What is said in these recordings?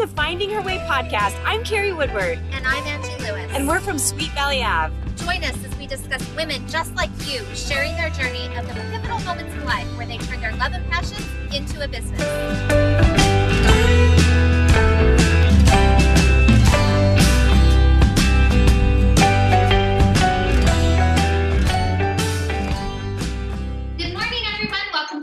to Finding Her Way podcast. I'm Carrie Woodward. And I'm Angie Lewis. And we're from Sweet Valley Ave. Join us as we discuss women just like you, sharing their journey of the pivotal moments in life where they turn their love and passions into a business.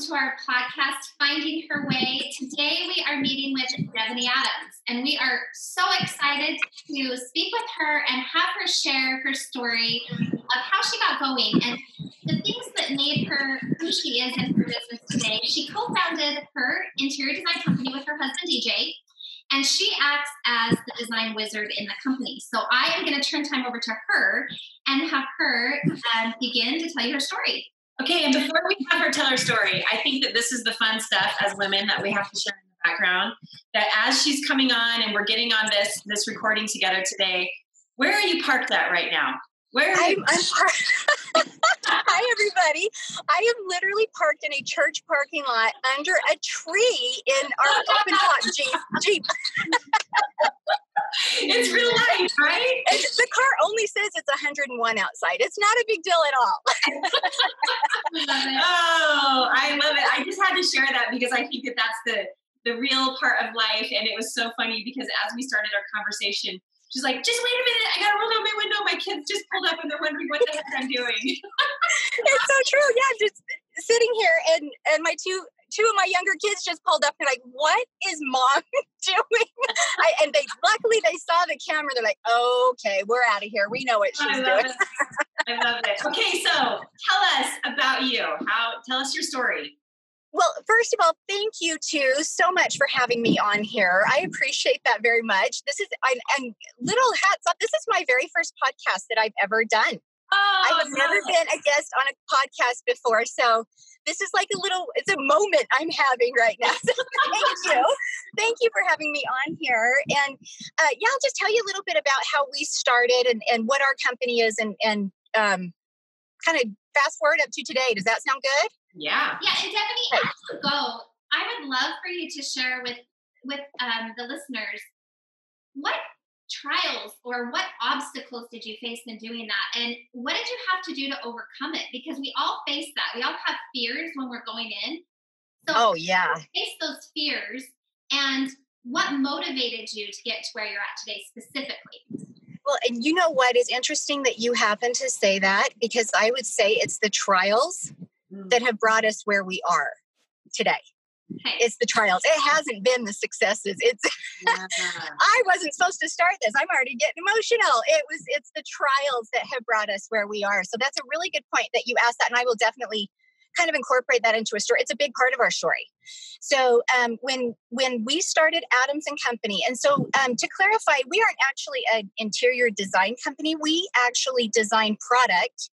To our podcast, Finding Her Way. Today we are meeting with Devaney Adams, and we are so excited to speak with her and have her share her story of how she got going and the things that made her who she is in her business today. She co founded her interior design company with her husband, DJ, and she acts as the design wizard in the company. So I am going to turn time over to her and have her um, begin to tell you her story. Okay, and before we have her tell her story, I think that this is the fun stuff as women that we have to share in the background. That as she's coming on and we're getting on this this recording together today, where are you parked at right now? Where are I'm, I'm parked. Hi, everybody. I am literally parked in a church parking lot under a tree in our open top Jeep. Jeep. It's real life, right? And the car only says it's 101 outside. It's not a big deal at all. oh, I love it. I just had to share that because I think that that's the the real part of life, and it was so funny because as we started our conversation, she's like, "Just wait a minute, I gotta roll down my window. My kids just pulled up, and they're wondering what the heck I'm doing." it's so true. Yeah, just sitting here, and and my two two of my younger kids just pulled up and like, what is mom doing? I, and they luckily they saw the camera. They're like, okay, we're out of here. We know what she's doing. It. I love it. Okay, so tell us about you. How tell us your story. Well, first of all, thank you too so much for having me on here. I appreciate that very much. This is I'm, and little hats off. This is my very first podcast that I've ever done. Oh, I have never been a guest on a podcast before, so this is like a little it's a moment i'm having right now so thank you. Thank you for having me on here and uh, yeah i'll just tell you a little bit about how we started and, and what our company is and and um, kind of fast forward up to today. Does that sound good? Yeah. Yeah and definitely as you go i would love for you to share with with um, the listeners what trials or what obstacles did you face in doing that? And what did you have to do to overcome it? Because we all face that. We all have fears when we're going in. So oh yeah. face those fears and what motivated you to get to where you're at today specifically? Well and you know what? Is interesting that you happen to say that because i would say it's the trials mm. that have brought us where we are today it's the trials. It hasn't been the successes. It's yeah. I wasn't supposed to start this. I'm already getting emotional. It was it's the trials that have brought us where we are. So that's a really good point that you asked that, and I will definitely kind of incorporate that into a story. It's a big part of our story. So um, when when we started Adams and Company, and so um, to clarify, we aren't actually an interior design company. We actually design product,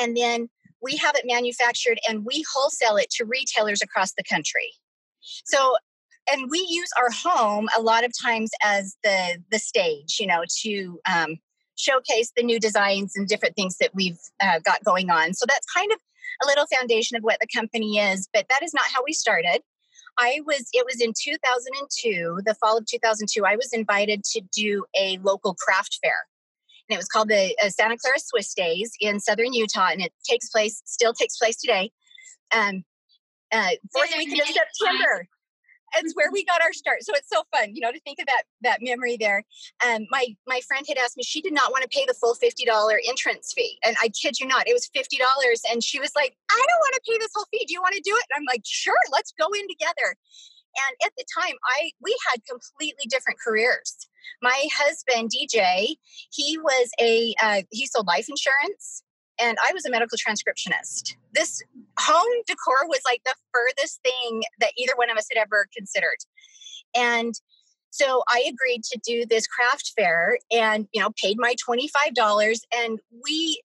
and then we have it manufactured and we wholesale it to retailers across the country. So, and we use our home a lot of times as the the stage, you know, to um, showcase the new designs and different things that we've uh, got going on. So that's kind of a little foundation of what the company is, but that is not how we started. I was, it was in 2002, the fall of 2002, I was invited to do a local craft fair and it was called the uh, Santa Clara Swiss Days in southern Utah, and it takes place, still takes place today. Um, uh, fourth weekend of September. It's where we got our start. So it's so fun, you know, to think of that that memory there. Um, my my friend had asked me, she did not want to pay the full fifty dollar entrance fee, and I kid you not, it was fifty dollars. And she was like, "I don't want to pay this whole fee. Do you want to do it?" And I'm like, "Sure, let's go in together." And at the time, I we had completely different careers. My husband, DJ, he was a uh, he sold life insurance, and I was a medical transcriptionist. This home decor was like the furthest thing that either one of us had ever considered, and so I agreed to do this craft fair, and you know, paid my twenty five dollars, and we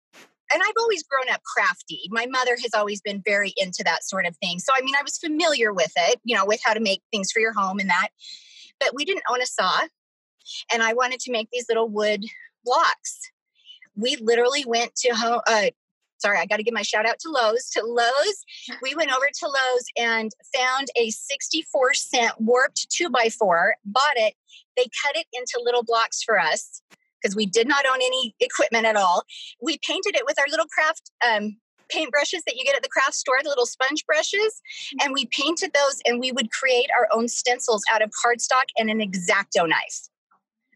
and I've always grown up crafty. My mother has always been very into that sort of thing. So, I mean, I was familiar with it, you know, with how to make things for your home and that. But we didn't own a saw. And I wanted to make these little wood blocks. We literally went to home, uh, sorry, I got to give my shout out to Lowe's. To Lowe's, we went over to Lowe's and found a 64 cent warped two by four, bought it. They cut it into little blocks for us because we did not own any equipment at all. We painted it with our little craft um, paint brushes that you get at the craft store, the little sponge brushes, and we painted those and we would create our own stencils out of cardstock and an exacto knife.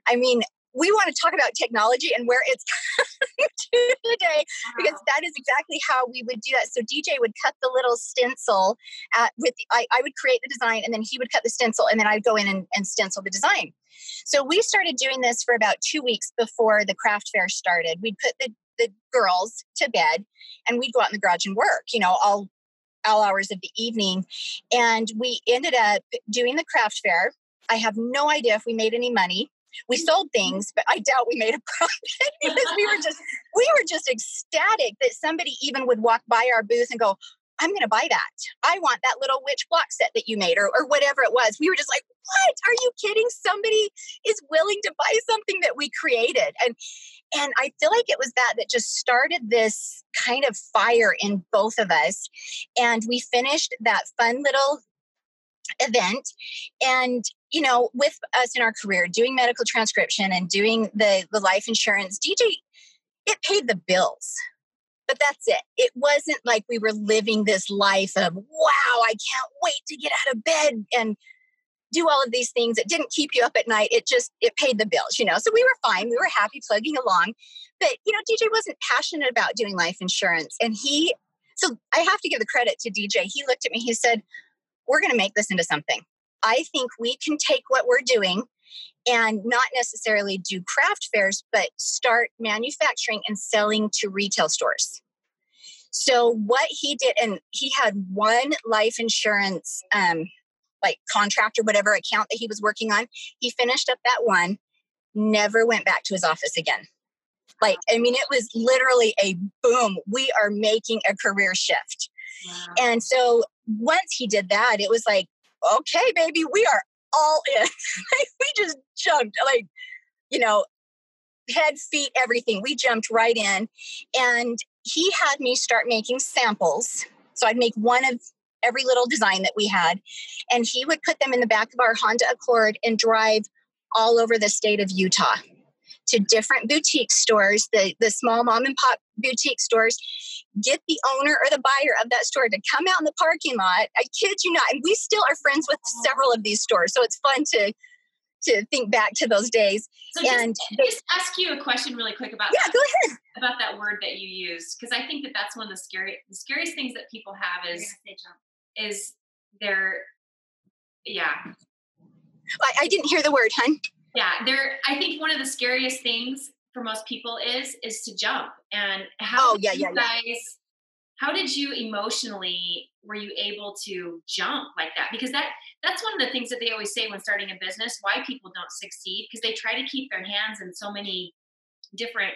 I mean, we want to talk about technology and where it's to today because that is exactly how we would do that. So DJ would cut the little stencil at, with I, I would create the design and then he would cut the stencil and then I'd go in and, and stencil the design. So we started doing this for about two weeks before the craft fair started. We'd put the, the girls to bed and we'd go out in the garage and work, you know, all all hours of the evening. And we ended up doing the craft fair. I have no idea if we made any money we sold things but i doubt we made a profit because we were just we were just ecstatic that somebody even would walk by our booth and go i'm going to buy that. I want that little witch block set that you made or, or whatever it was. We were just like what? Are you kidding? Somebody is willing to buy something that we created. And and i feel like it was that that just started this kind of fire in both of us and we finished that fun little event and you know with us in our career doing medical transcription and doing the the life insurance dj it paid the bills. But that's it. It wasn't like we were living this life of wow i can't wait to get out of bed and do all of these things. It didn't keep you up at night. It just it paid the bills you know? So we were fine. We were happy plugging along. But you know dj wasn't passionate about doing life insurance. And he so i have to give the credit to dj he looked at me. He said we're going to make this into something. I think we can take what we're doing and not necessarily do craft fairs, but start manufacturing and selling to retail stores. So what he did, and he had one life insurance um, like contract or whatever account that he was working on. He finished up that one, never went back to his office again. Like, I mean, it was literally a boom. We are making a career shift. Wow. And so once he did that, it was like, okay, baby, we are all in. we just jumped, like, you know, head, feet, everything. We jumped right in. And he had me start making samples. So I'd make one of every little design that we had. And he would put them in the back of our Honda Accord and drive all over the state of Utah to different boutique stores, the, the small mom and pop boutique stores, get the owner or the buyer of that store to come out in the parking lot. I kid you not. And we still are friends with several of these stores. So it's fun to to think back to those days. So and just, they, just ask you a question really quick about yeah, that, go ahead. about that word that you used because I think that that's one of the scary the scariest things that people have is is their yeah. I, I didn't hear the word, hun yeah there i think one of the scariest things for most people is is to jump. And how oh, yeah, yeah, guys yeah. how did you emotionally were you able to jump like that? Because that that's one of the things that they always say when starting a business why people don't succeed because they try to keep their hands in so many different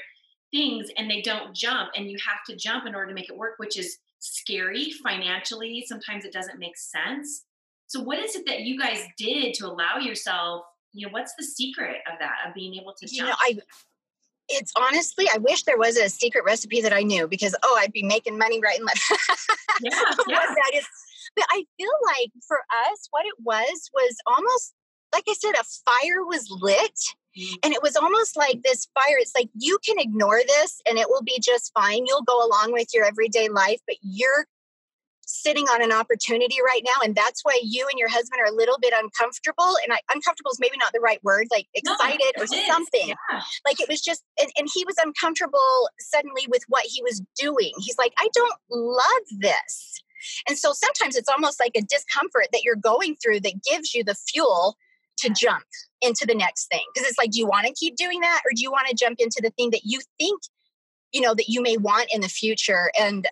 things and they don't jump. And you have to jump in order to make it work which is scary financially. Sometimes it doesn't make sense. So what is it that you guys did to allow yourself you know what's the secret of that of being able to jump? you know i it's honestly i wish there was a secret recipe that i knew because oh i'd be making money right and left yeah, yeah. that is but i feel like for us what it was was almost like i said a fire was lit mm. and it was almost like this fire it's like you can ignore this and it will be just fine you'll go along with your everyday life but you're sitting on an opportunity right now and that's why you and your husband are a little bit uncomfortable and I, uncomfortable is maybe not the right word like excited no, or something. Yeah. like it was just and, and he was uncomfortable suddenly with what he was doing. He's like i don't love this. And so sometimes it's almost like a discomfort that you're going through that gives you the fuel to jump into the next thing. Because it's like do you want to keep doing that or do you want to jump into the thing that you think you know that you may want in the future? And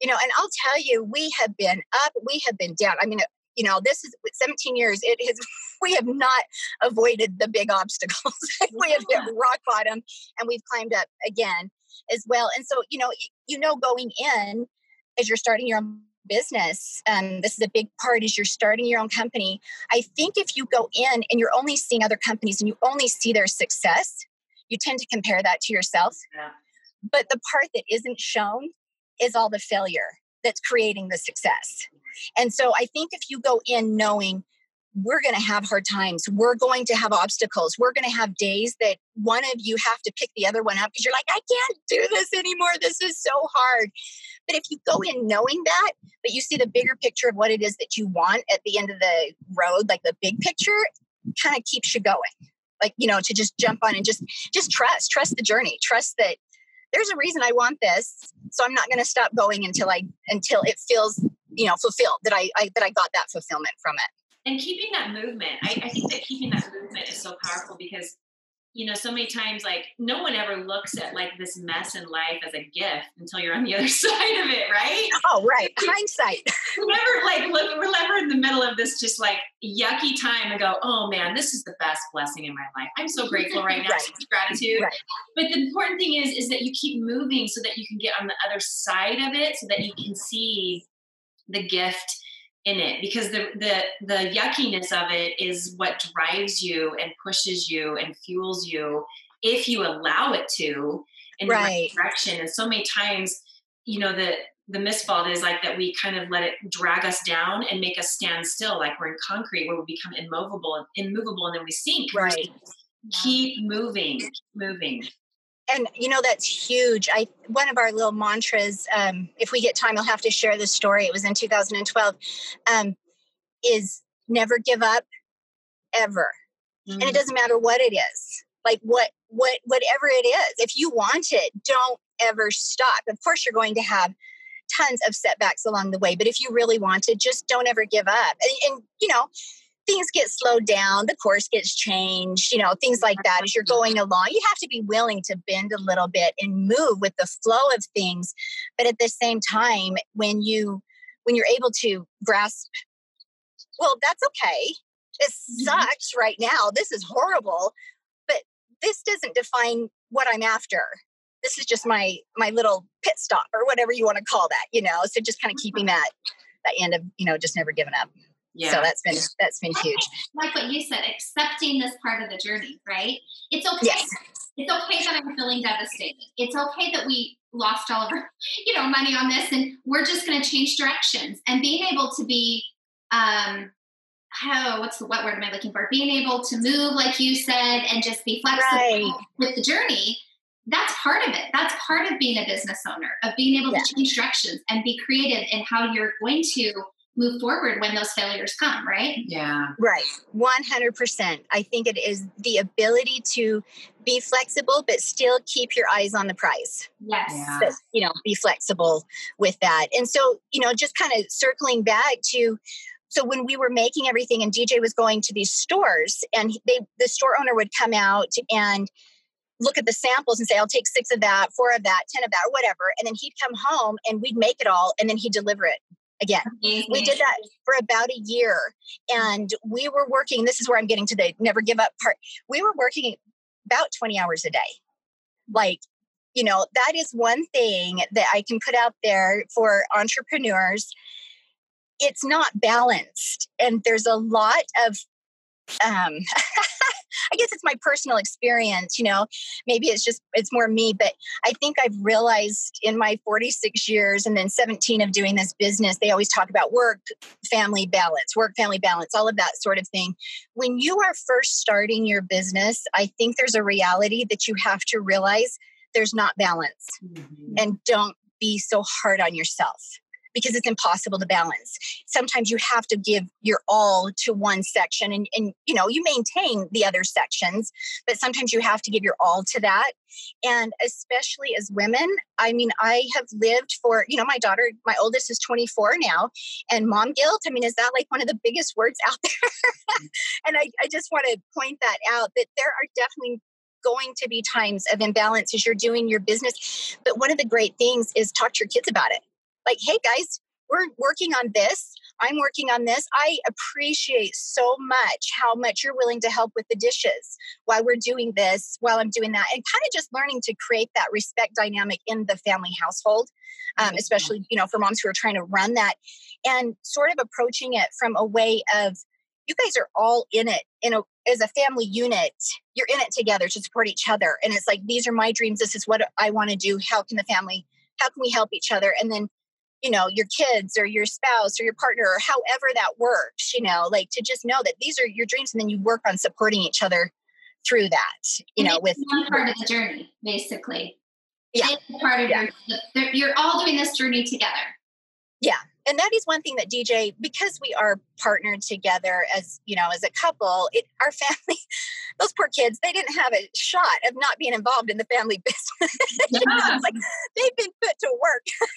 you know, and I'll tell you, we have been up, we have been down. I mean, you know, this is 17 years. It is we have not avoided the big obstacles. we have hit rock bottom, and we've climbed up again as well. And so, you know, you know, going in as you're starting your own business, um, this is a big part as you're starting your own company. I think if you go in and you're only seeing other companies and you only see their success, you tend to compare that to yourself. Yeah. But the part that isn't shown is all the failure that's creating the success. And so I think if you go in knowing we're going to have hard times. We're going to have obstacles. We're going to have days that one of you have to pick the other one up because you're like, I can't do this anymore. This is so hard. But if you go in knowing that, but you see the bigger picture of what it is that you want at the end of the road, like the big picture, kind of keeps you going. Like, you know, to just jump on and just just trust, trust the journey, trust that there's a reason I want this. So I'm not going to stop going until I until it feels, you know, fulfilled that I, I that I got that fulfillment from it and keeping that movement I, I, think that keeping that movement is so powerful because you know so many times like no one ever looks at like this mess in life as a gift until you're on the other side of it right? Oh right. Hindsight. We never like look we're never in the middle of this just like yucky time and go oh man this is the best blessing in my life. I'm so grateful right now. Right. so gratitude. Right. but the important thing is is that you keep moving so that you can get on the other side of it so that you can see the gift in it because the the the yuckiness of it is what drives you and pushes you and fuels you if you allow it to in right. the right direction. And so many times, you know, the the misfall is like that we kind of let it drag us down and make us stand still, like we're in concrete where we become immovable immovable and then we sink. Right. Keep moving, keep moving and you know that's huge. I one of our little mantras um, if we get time i'll have to share this story. It was in 2012 um, is never give up ever. Mm-hmm. and it mm. doesn't matter what it is like what what whatever it is. If you want it don't ever stop. Of course you're going to have tons of setbacks along the way but if you really want it just don't ever give up. And, and you know things get slowed down, the course gets changed, you know, things like that as you're going along. You have to be willing to bend a little bit and move with the flow of things. But at the same time, when you when you're able to grasp, well, that's okay. It mm-hmm. sucks right now. This is horrible. But this doesn't define what I'm after. This is just my my little pit stop or whatever you want to call that, you know. So just kind of keeping that that end of, you know, just never giving up. Yeah. So that's been that's been huge. Like what you said, accepting this part of the journey, right? It's okay. Yes. It's okay that I'm feeling devastated. It's okay that we lost all of our, you know, money on this, and we're just going to change directions. And being able to be, um, oh, what's the what word am I looking for? Being able to move, like you said, and just be flexible right. with the journey. That's part of it. That's part of being a business owner, of being able yeah. to change directions and be creative in how you're going to move forward when those failures come, right? Yeah. Right. 100%. I think it is the ability to be flexible, but still keep your eyes on the prize. Yes. Yeah. But, you know, be flexible with that. And so, you know, just kind of circling back to, so when we were making everything and DJ was going to these stores and they, the store owner would come out and look at the samples and say, I'll take six of that, four of that, 10 of that, or whatever. And then he'd come home and we'd make it all and then he'd deliver it again. We did that for about a year and we were working. This is where I'm getting to the never give up part. We were working about 20 hours a day. Like, you know, that is one thing that I can put out there for entrepreneurs. It's not balanced, and there's a lot of um, I guess it's my personal experience, you know, maybe it's just, it's more me, but I think I've realized in my 46 years and then 17 of doing this business, they always talk about work, family balance, work, family balance, all of that sort of thing. When you are first starting your business, I think there's a reality that you have to realize there's not balance mm-hmm. and don't be so hard on yourself because it's impossible to balance. Sometimes you have to give your all to one section and, and you know, you maintain the other sections, but sometimes you have to give your all to that. And especially as women, I mean, I have lived for, you know, my daughter, my oldest is 24 now, and mom guilt. I mean, is that like one of the biggest words out there? and I, I just want to point that out that there are definitely going to be times of imbalance as you're doing your business. But one of the great things is talk to your kids about it like, hey guys, we're working on this. I'm working on this. I appreciate so much how much you're willing to help with the dishes while we're doing this, while I'm doing that, and kind of just learning to create that respect dynamic in the family household, um, especially you know for moms who are trying to run that, and sort of approaching it from a way of you guys are all in it in a as a family unit. You're in it together to support each other, and it's like these are my dreams. This is what I want to do. How can the family how can we help each other and then you know your kids or your spouse or your partner or however that works you know like to just know that these are your dreams and then you work on supporting each other through that you and know with one part of the journey basically. Yeah. Part of yeah. your you're all doing this journey together. Yeah and that is one thing that dj because we are partnered together as you know as a couple it, our family those poor kids they didn't have a shot of not being involved in the family business. Yeah. like they've been put to work.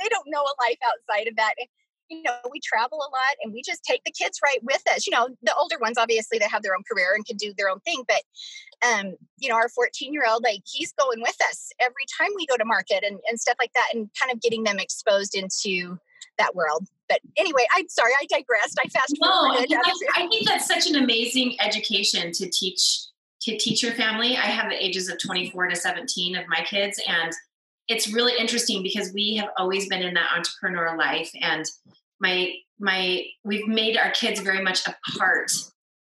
They don't know a life outside of that and, you know we travel a lot and we just take the kids right with us. You know the older ones obviously they have their own career and can do their own thing but um you know our 14 year old like he's going with us every time we go to market and, and stuff like that and kind of getting them exposed into that world. But anyway, I'm sorry, I digressed. I fast forwarded. No, I think that's such an amazing education to teach to teach your family. I have the ages of 24 to 17 of my kids, and it's really interesting because we have always been in that entrepreneur life, and my my we've made our kids very much a part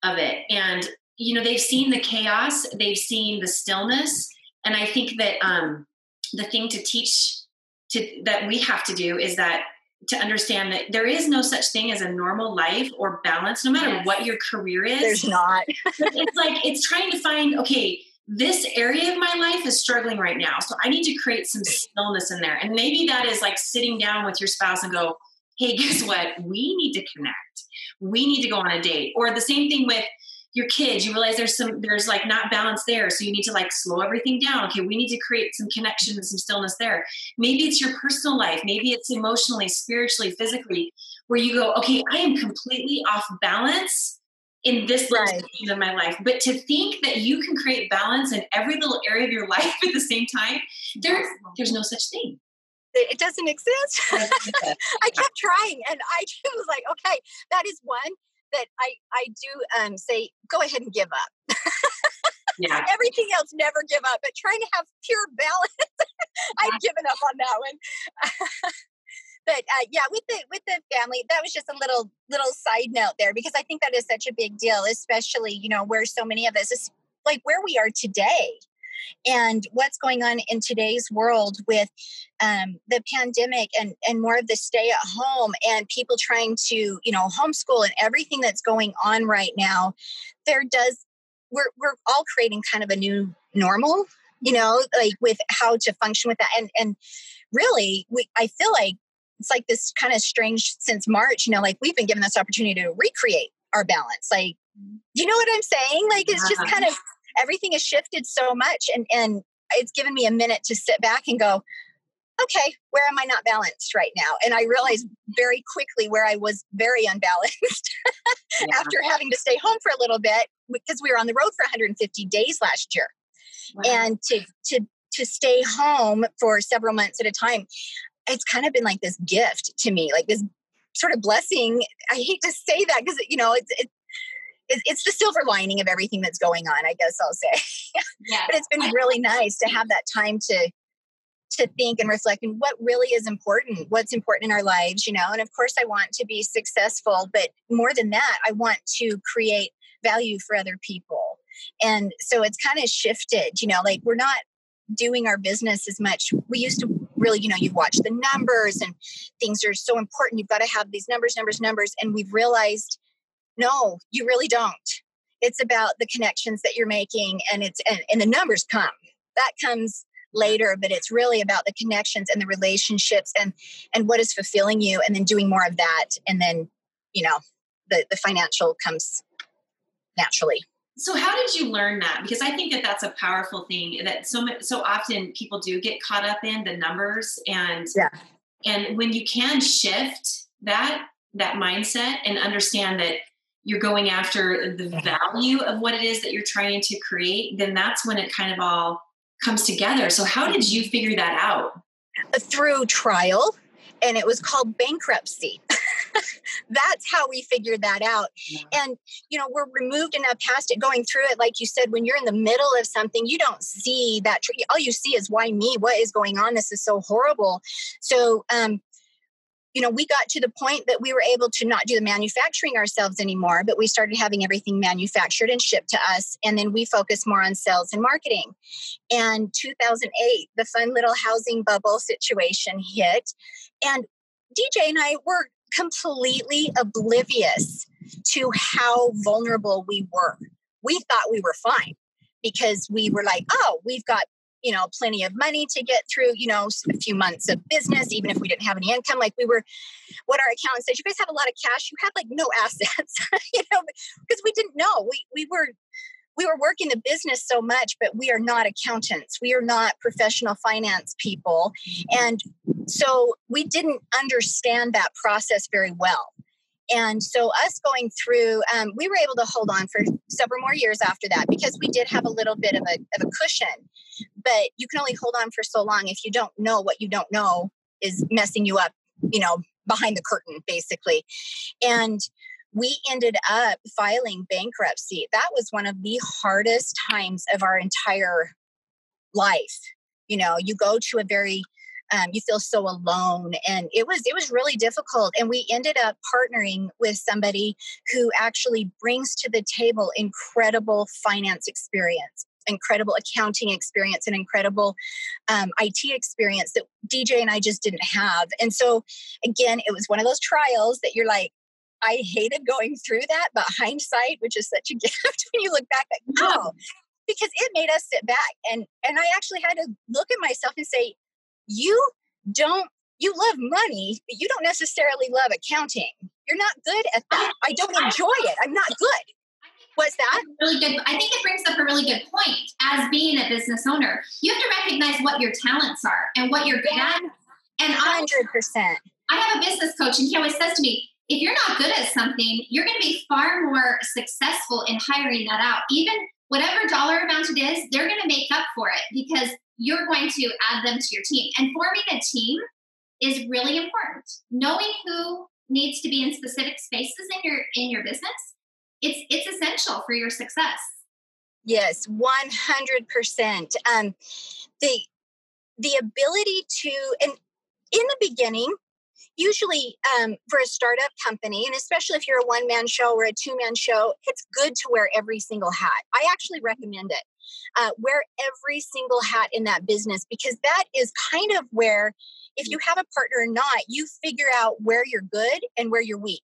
of it, and you know they've seen the chaos, they've seen the stillness, and I think that um, the thing to teach to that we have to do is that to understand that there is no such thing as a normal life or balance, no matter yes. what your career is. There's not. it's like it's trying to find, okay, this area of my life is struggling right now. So I need to create some stillness in there. And maybe that is like sitting down with your spouse and go, hey, guess what? We need to connect. We need to go on a date. Or the same thing with your kids you realize there's some there's like not balance there. So you need to like slow everything down. Okay we need to create some connection and some stillness there. Maybe it's your personal life. Maybe it's emotionally spiritually physically where you go okay i am completely off balance in this right. section of my life. But to think that you can create balance in every little area of your life at the same time there's there's no such thing. It doesn't exist. I kept trying and I was like, okay, that is one that I I do um, say go ahead and give up. yeah. Everything else, never give up. But trying to have pure balance, I've given up on that one. but uh, yeah, with the with the family, that was just a little little side note there because I think that is such a big deal, especially you know where so many of us is like where we are today and what's going on in today's world with um, the pandemic and, and more of the stay at home and people trying to you know homeschool and everything that's going on right now there does we're, we're all creating kind of a new normal you know like with how to function with that. And and really we i feel like it's like this kind of strange since march you know like we've been given this opportunity to recreate our balance like you know what i'm saying? Like it's just kind of everything has shifted so much and and it's given me a minute to sit back and go okay where am i not balanced right now and i realized very quickly where i was very unbalanced yeah. after having to stay home for a little bit because we were on the road for 150 days last year wow. and to to to stay home for several months at a time it's kind of been like this gift to me like this sort of blessing i hate to say that because you know it's, it's it's the silver lining of everything that's going on i guess i'll say. Yeah. but it's been really nice to have that time to to think and reflect and what really is important what's important in our lives you know? And of course i want to be successful but more than that i want to create value for other people. And so it's kind of shifted you know? Like we're not doing our business as much. We used to really you know you watch the numbers and things are so important. You've got to have these numbers numbers numbers. And we've realized no, you really don't. It's about the connections that you're making and it's and, and the numbers come. That comes later, but it's really about the connections and the relationships and and what is fulfilling you and then doing more of that and then, you know, the the financial comes naturally. So how did you learn that? Because I think that that's a powerful thing that so so often people do get caught up in the numbers and yeah. and when you can shift that that mindset and understand that you're going after the value of what it is that you're trying to create, then that's when it kind of all comes together. So, how did you figure that out? Through trial, and it was called bankruptcy. that's how we figured that out. Yeah. And, you know, we're removed enough past it, going through it. Like you said, when you're in the middle of something, you don't see that. Tr- all you see is, why me? What is going on? This is so horrible. So, um, you know, we got to the point that we were able to not do the manufacturing ourselves anymore, but we started having everything manufactured and shipped to us. And then we focused more on sales and marketing. And 2008, the fun little housing bubble situation hit. And DJ and I were completely oblivious to how vulnerable we were. We thought we were fine because we were like, oh, we've got you know plenty of money to get through you know a few months of business even if we didn't have any income like we were what our accountant said you guys have a lot of cash you have like no assets you know because we didn't know we we were we were working the business so much but we are not accountants we are not professional finance people and so we didn't understand that process very well and so, us going through, um, we were able to hold on for several more years after that because we did have a little bit of a, of a cushion. But you can only hold on for so long if you don't know what you don't know is messing you up, you know, behind the curtain, basically. And we ended up filing bankruptcy. That was one of the hardest times of our entire life. You know, you go to a very um, you feel so alone and it was it was really difficult and we ended up partnering with somebody who actually brings to the table incredible finance experience incredible accounting experience and incredible um, IT experience that DJ and I just didn't have. And so, again, it was one of those trials that you're like, I hated going through that, but hindsight, which is such a gift when you look back, like, because it made us sit back and and I actually had to look at myself and say, you don't you love money but you don't necessarily love accounting. You're not good at that. I don't enjoy it. I'm not good. What's that? really good i think it brings up a really good point. As being a business owner you have to recognize what your talents are and what you're good yeah. at and 100% I, have a business coach and he always says to me if you're not good at something you're going to be far more successful in hiring that out. Even whatever dollar amount it is they're going to make up for it because you're going to add them to your team. And forming a team is really important. Knowing who needs to be in specific spaces in your in your business, it's it's essential for your success. Yes, one hundred percent. Um, the the ability to and in the beginning, usually um, for a startup company, and especially if you're a one man show or a two man show, it's good to wear every single hat. I actually recommend it. Uh, wear every single hat in that business because that is kind of where, if you have a partner or not, you figure out where you're good and where you're weak.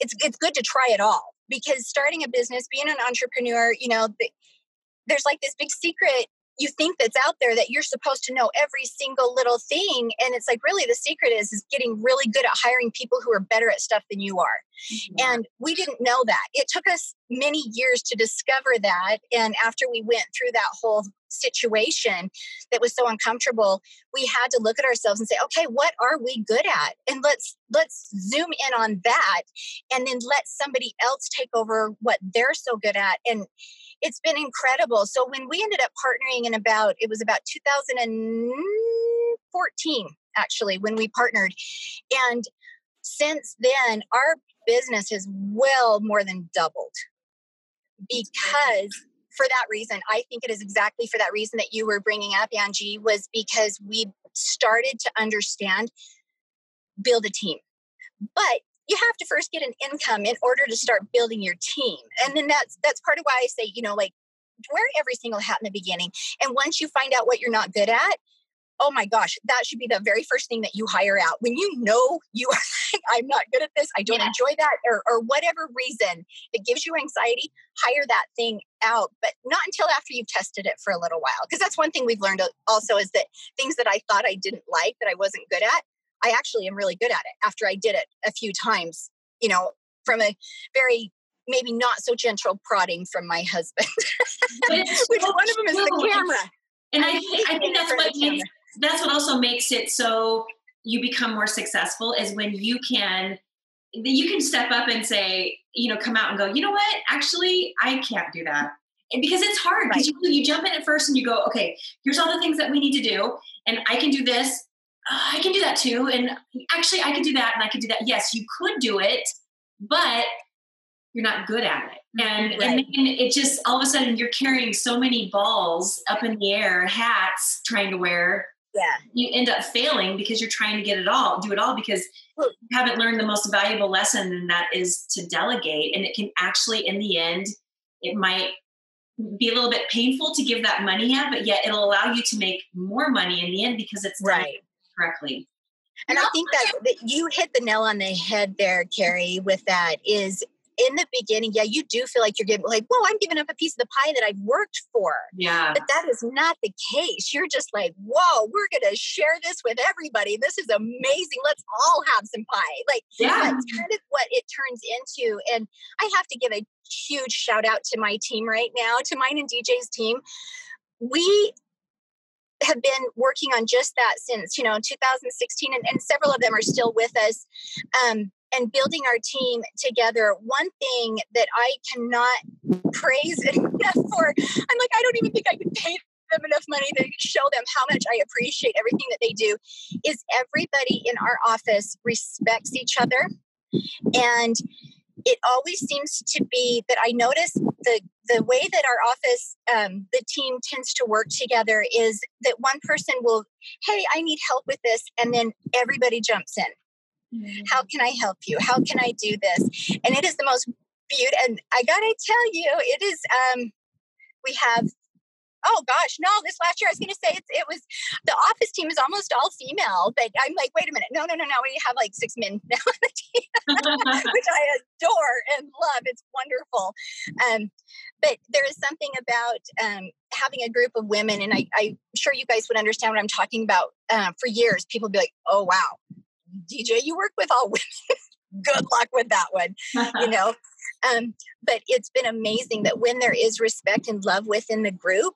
It's, it's good to try it all because starting a business, being an entrepreneur, you know, there's like this big secret you think that's out there that you're supposed to know every single little thing and it's like really the secret is is getting really good at hiring people who are better at stuff than you are. Mm-hmm. and we didn't know that. It took us many years to discover that and after we went through that whole situation that was so uncomfortable we had to look at ourselves and say okay what are we good at? And let's let's zoom in on that and then let somebody else take over what they're so good at and it's been incredible. So when we ended up partnering in about it was about 2014 actually when we partnered. And since then our business has well more than doubled. Because for that reason i think it is exactly for that reason that you were bringing up angie was because we started to understand build a team. But you have to first get an income in order to start building your team. And then that's that's part of why I say, you know, like wear every single hat in the beginning. And once you find out what you're not good at, oh my gosh, that should be the very first thing that you hire out. When you know you are like, I'm not good at this, I don't yeah. enjoy that, or, or whatever reason that gives you anxiety, hire that thing out, but not until after you've tested it for a little while. Because that's one thing we've learned uh, also is that things that I thought I didn't like, that I wasn't good at, I actually am really good at it after I did it a few times, you know, from a very maybe not so gentle prodding from my husband. Which one of them is the camera. And I, I, I think that's what makes, that's what also makes it so you become more successful is when you can you can step up and say, you know, come out and go, you know what? Actually, I can't do that. And because it's hard because right. you, you jump in at first and you go, okay, here's all the things that we need to do, and I can do this, I can do that too. And actually, I can do that and I can do that. Yes, you could do it, but you're not good at it. Mm-hmm. And, right. and then it just all of a sudden you're carrying so many balls up in the air, hats trying to wear yeah. you end up failing because you're trying to get it all, do it all because you haven't learned the most valuable lesson, and that is to delegate. And it can actually, in the end, it might be a little bit painful to give that money up, but yet it'll allow you to make more money in the end because it's right correctly. And I think that, that you hit the nail on the head there, Carrie, with that is in the beginning, yeah, you do feel like you're giving, like, whoa, I'm giving up a piece of the pie that I've worked for. Yeah. But that is not the case. You're just like, whoa, we're going to share this with everybody. This is amazing. Let's all have some pie. Like, yeah. that's kind of what it turns into. And I have to give a huge shout out to my team right now, to mine and DJ's team. We have been working on just that since you know 2016 and, and several of them are still with us um, and building our team together. One thing that I cannot praise enough for, I'm like, I don't even think I could pay them enough money to show them how much I appreciate everything that they do, is everybody in our office respects each other. And it always seems to be that I notice the the way that our office um, the team tends to work together is that one person will hey i need help with this and then everybody jumps in Mm-hmm. How can I help you? How can I do this? And it is the most beautiful. And I gotta tell you, it is. Um, we have. Oh gosh, no! This last year, I was going to say it, it was the office team is almost all female, but I'm like, wait a minute, no, no, no, no. We have like six men now on the team, which I adore and love. It's wonderful. Um, but there is something about um, having a group of women, and I, am sure you guys would understand what I'm talking about. Uh, for years, people would be like, "Oh wow, DJ, you work with all women. Good luck with that one, you know. Um, but it's been amazing that when there is respect and love within the group,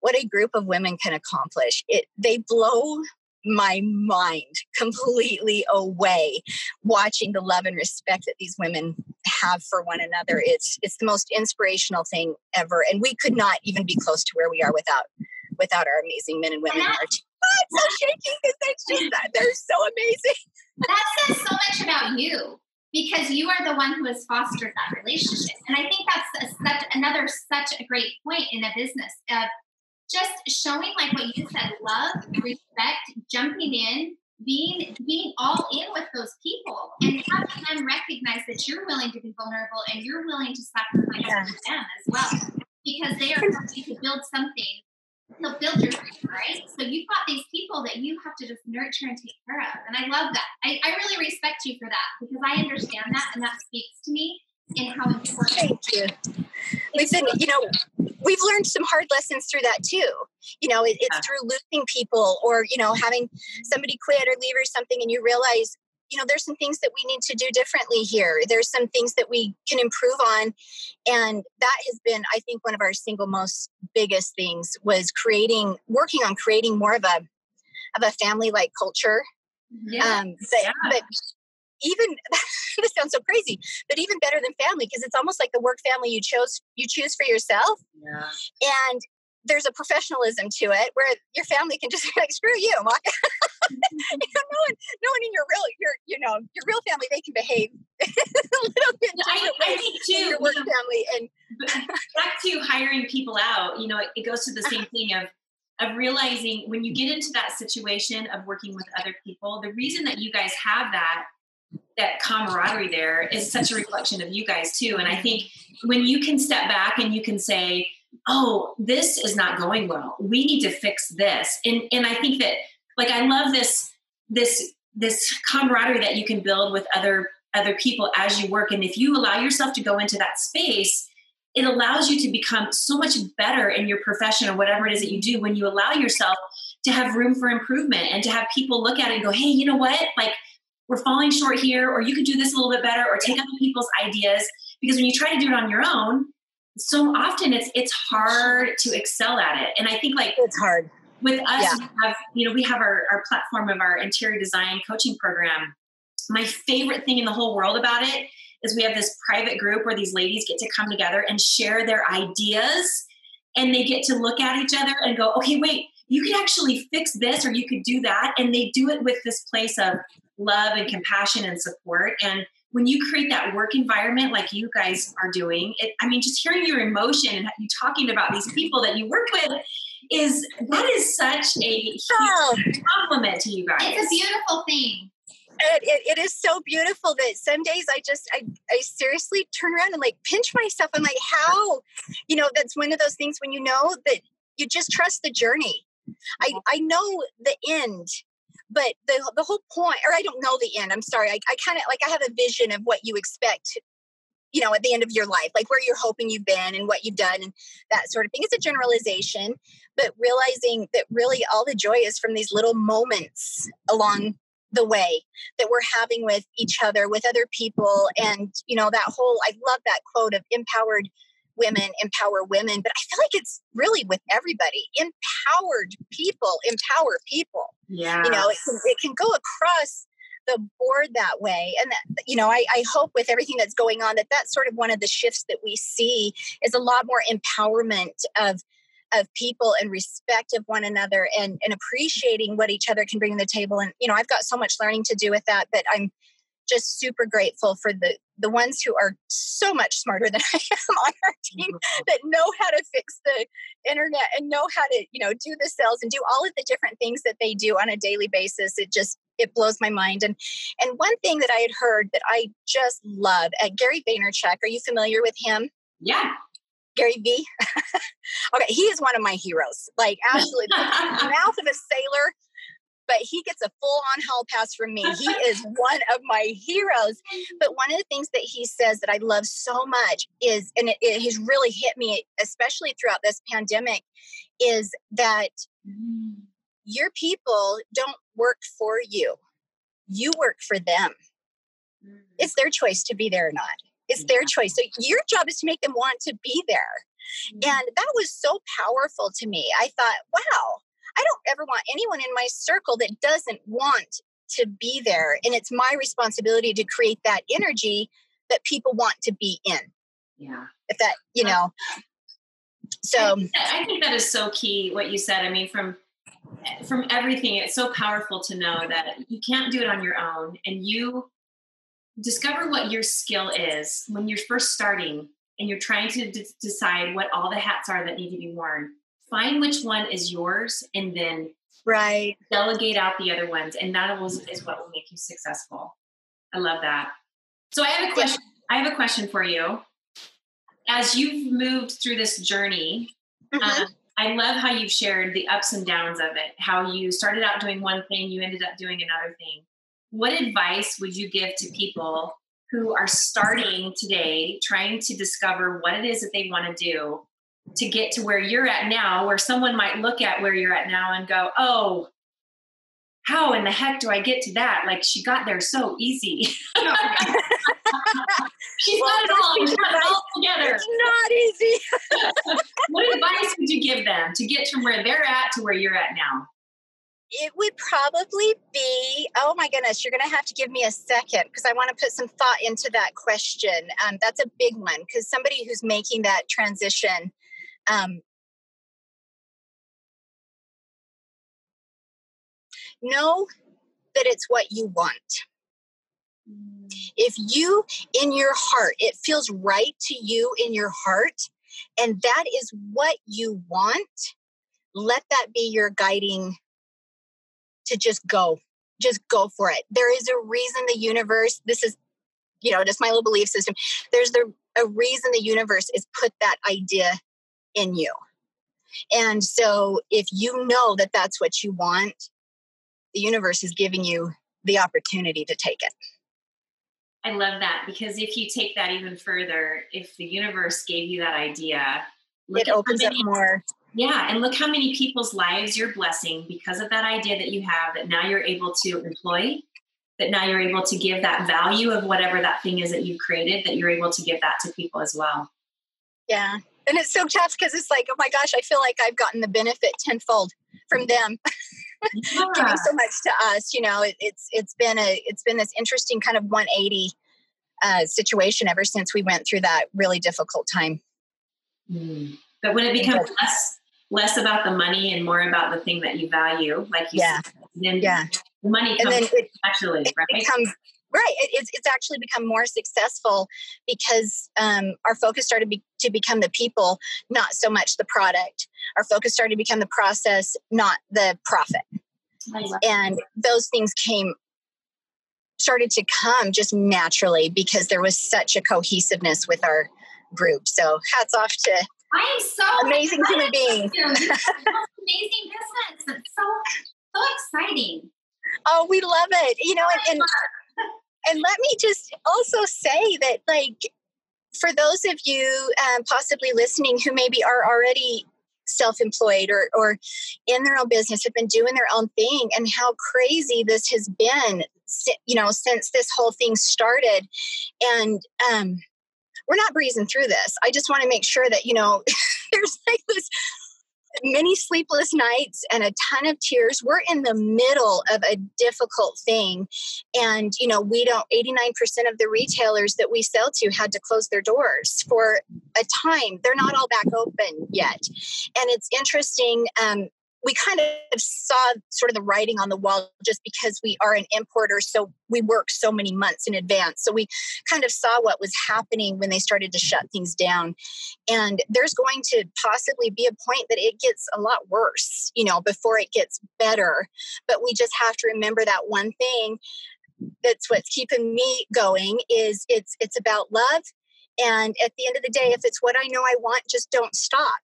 what a group of women can accomplish. It they blow my mind completely away watching the love and respect that these women have for one another. It's it's the most inspirational thing ever, and we could not even be close to where we are without without our amazing men and women in our team. I'm so shaky because that's just that they're so amazing. That says so much about you because you are the one who has fostered that relationship, and I think that's a, such another such a great point in a business of just showing like what you said, love, respect, jumping in, being being all in with those people and having them recognize that you're willing to be vulnerable and you're willing to sacrifice yeah. for them as well because they are going to build something they'll build your dream, right? So you've got these people that you have to just nurture and take care of. And I love that. I, I really respect you for that because I understand that and that speaks to me in how important Thank you. We've been, you know, we've learned some hard lessons through that too. You know, it, it's yeah. through losing people or, you know, having somebody quit or leave or something and you realize you know there's some things that we need to do differently here there's some things that we can improve on and that has been i think one of our single most biggest things was creating working on creating more of a of a family like culture yeah. Um, but, yeah. but even this sounds so crazy but even better than family because it's almost like the work family you chose you choose for yourself yeah. and there's a professionalism to it where your family can just be like, screw you, Mom. Mm-hmm. you know, no one, no one in your real, your, you know, your real family, they can behave a little bit I, I think too, your work you know, family. And back to hiring people out, you know, it, it goes to the same thing of, of realizing when you get into that situation of working with other people, the reason that you guys have that that camaraderie there is such a reflection of you guys too. And I think when you can step back and you can say, oh, this is not going well. We need to fix this. And and I think that like I love this this this camaraderie that you can build with other other people as you work. And if you allow yourself to go into that space, it allows you to become so much better in your profession or whatever it is that you do when you allow yourself to have room for improvement and to have people look at it and go, hey, you know what? Like we're falling short here, or you could do this a little bit better, or take other people's ideas. Because when you try to do it on your own, so often it's it's hard to excel at it. And I think like it's hard. With us, yeah. we have, you know, we have our, our platform of our interior design coaching program. My favorite thing in the whole world about it is we have this private group where these ladies get to come together and share their ideas and they get to look at each other and go, okay, wait, you could actually fix this or you could do that. And they do it with this place of love and compassion and support. And when you create that work environment like you guys are doing, it, I mean, just hearing your emotion and you talking about these people that you work with is that is such a oh. compliment to you guys. It's a beautiful thing. It, it, it is so beautiful that some days I just I, I seriously turn around and like pinch myself. I'm like, how? You know, that's one of those things when you know that you just trust the journey. I, I know the end but the the whole point or i don't know the end i'm sorry i, I kind of like i have a vision of what you expect you know at the end of your life like where you're hoping you've been and what you've done and that sort of thing it's a generalization but realizing that really all the joy is from these little moments along the way that we're having with each other with other people and you know that whole i love that quote of empowered women empower women but i feel like it's really with everybody empowered people empower people. Yeah you know it can, it can go across the board that way and that, you know I, I hope with everything that's going on that that's sort of one of the shifts that we see is a lot more empowerment of of people and respect of one another and, and appreciating what each other can bring to the table and you know i've got so much learning to do with that but i'm just super grateful for the the ones who are so much smarter than I am on our team mm-hmm. that know how to fix the internet and know how to you know do the sales and do all of the different things that they do on a daily basis. It just it blows my mind. And and one thing that I had heard that I just love at uh, Gary Vaynerchuk. Are you familiar with him? Yeah. Gary V. okay, he is one of my heroes. Like absolutely, mouth of a sailor but he gets a full on hall pass from me. He is one of my heroes. But one of the things that he says that I love so much is, and it, it has really hit me, especially throughout this pandemic, is that your people don't work for you, you work for them. Mm. It's their choice to be there or not. It's their choice. So your job is to make them want to be there. Mm. And that was so powerful to me. I thought, wow, I don't ever want anyone in my circle that doesn't want to be there. And it's my responsibility to create that energy that people want to be in. Yeah. If that, you know. So I think, that, I think that is so key what you said. I mean, from from everything, it's so powerful to know that you can't do it on your own and you discover what your skill is when you're first starting and you're trying to d- decide what all the hats are that need to be worn find which one is yours and then right. delegate out the other ones and that is what will make you successful. I love that. So i have a question i have a question for you. As you've moved through this journey mm-hmm. um, i love how you've shared the ups and downs of it how you started out doing one thing you ended up doing another thing. What advice would you give to people who are starting today trying to discover what it is that they want to do to get to where you're at now, where someone might look at where you're at now and go, oh, how in the heck do I get to that? Like she got there so easy. She's well, got it all. She's got it all together. It's not easy. what advice would you give them to get from where they're at to where you're at now? It would probably be, oh my goodness, you're going to have to give me a second because I want to put some thought into that question. Um, that's a big one because somebody who's making that transition um, know that it's what you want. Mm. If you, in your heart, it feels right to you in your heart, and that is what you want, let that be your guiding to just go. Just go for it. There is a reason the universe, this is, you know, just my little belief system. There's the a reason the universe is put that idea in you. And so if you know that that's what you want, the universe is giving you the opportunity to take it. I love that because if you take that even further, if the universe gave you that idea, it opens many, up more. Yeah, and look how many people's lives you're blessing because of that idea that you have that now you're able to employ, that now you're able to give that value of whatever that thing is that you've created, that you're able to give that to people as well. Yeah, and it's so tough because it's like, oh my gosh, I feel like I've gotten the benefit tenfold from them. Yeah. Giving so much to us, you know, it, it's it's been a it's been this interesting kind of 180 uh, situation ever since we went through that really difficult time. Mm. But when it becomes less less about the money and more about the thing that you value, like you yeah. said, then yeah. money comes and then it, naturally, it right? Right it, it's, it's actually become more successful because um, our focus started be, to become the people not so much the product our focus started to become the process not the profit and those things came started to come just naturally because there was such a cohesiveness with our group so hats off to I am so amazing human being. amazing business. It's so so exciting. Oh, we love it. You know, and, and and let me just also say that like for those of you um, possibly listening who maybe are already self-employed or, or in their own business have been doing their own thing and how crazy this has been you know since this whole thing started. And um, we're not breezing through this. I just want to make sure that you know there's like this many sleepless nights and a ton of tears. We're in the middle of a difficult thing. And, you know, we don't, 89% of the retailers that we sell to had to close their doors for a time. They're not all back open yet. And it's interesting. Um, we kind of saw sort of the writing on the wall just because we are an importer so we work so many months in advance. So we kind of saw what was happening when they started to shut things down. And there's going to possibly be a point that it gets a lot worse you know before it gets better. But we just have to remember that one thing that's what's keeping me going is it's it's about love. And at the end of the day if it's what i know i want just don't stop.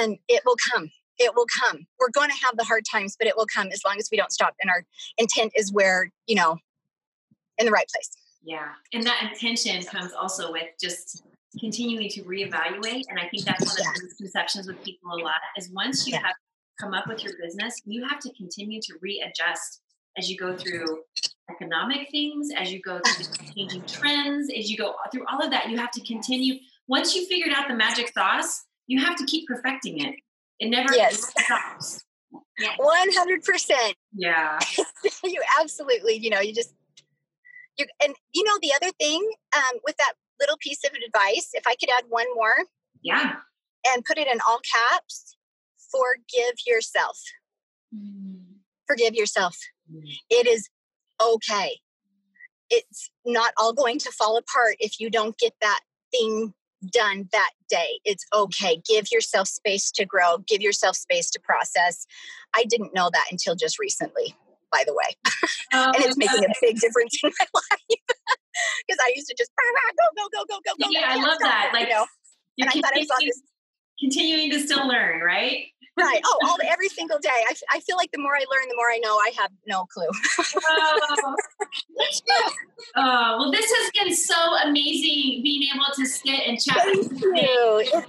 And it will come it will come. We're going to have the hard times, but it will come as long as we don't stop. And our intent is where, you know, in the right place. Yeah. And that intention comes also with just continuing to reevaluate. And I think that's one of the misconceptions with people a lot is once you yeah. have come up with your business, you have to continue to readjust as you go through economic things, as you go through changing trends, as you go through all of that, you have to continue. Once you figured out the magic sauce, you have to keep perfecting it. It never yes. stops. One hundred percent. Yeah. you absolutely. You know, you just you and you know the other thing um, with that little piece of advice. If I could add one more. Yeah. And put it in all caps. Forgive yourself. Mm. Forgive yourself. Mm. It is okay. It's not all going to fall apart if you don't get that thing done that day. It's okay. Give yourself space to grow, give yourself space to process. I didn't know that until just recently, by the way. Oh, and it's making a big difference in my life. Because I used to just go, go, go, go, go, go. Yeah, I love that. Like, you know, and I thought I this. Continuing to still learn, right? Right. Oh, all every single day. I, I feel like the more I learn, the more I know I have no clue. oh, oh, well, this has been so amazing being able to sit and chat Thank with you.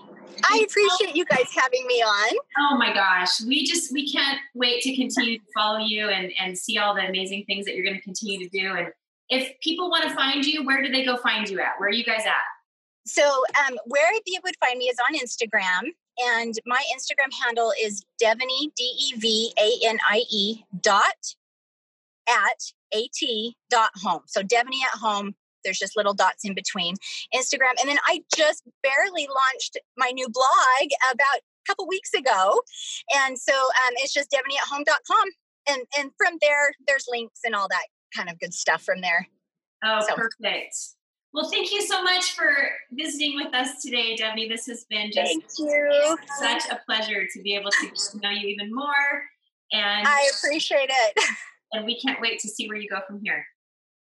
I appreciate you guys having me on. Oh my gosh. We just we can't wait to continue to follow you and, and see all the amazing things that you're going to continue to do. And if people want to find you, where do they go find you at? Where are you guys at? So um, where you would find me is on Instagram and my Instagram handle is Devanie D E V A N I E dot at at dot home. So Devanie at home. There's just little dots in between Instagram, and then I just barely launched my new blog about a couple weeks ago, and so um, it's just Devanie at home home.com, and and from there there's links and all that kind of good stuff from there. Oh, so. perfect. Well, thank you so much for visiting with us today, Debbie. This has been just such a pleasure to be able to know you even more. And I appreciate it. And we can't wait to see where you go from here.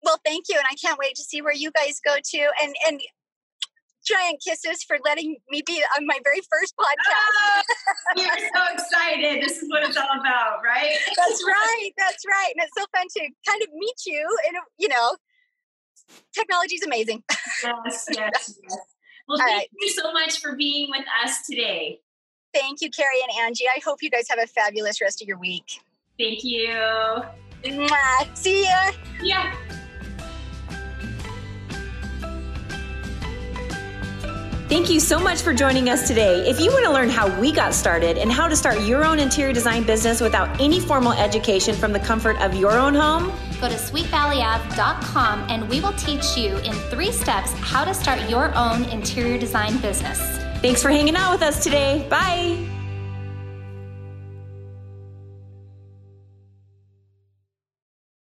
Well, thank you, and I can't wait to see where you guys go to. And and giant kisses for letting me be on my very first podcast. Oh, we're so excited. This is what it's all about, right? That's right. That's right. And it's so fun to kind of meet you and you know technology is amazing. yes, yes, yes. Well, thank right. you so much for being with us today. Thank you, Carrie and Angie. I hope you guys have a fabulous rest of your week. Thank you. Mwah. See ya. Yeah. Thank you so much for joining us today. If you want to learn how we got started and how to start your own interior design business without any formal education from the comfort of your own home, go to sweetvalleyave.com and we will teach you in three steps how to start your own interior design business. Thanks for hanging out with us today. Bye.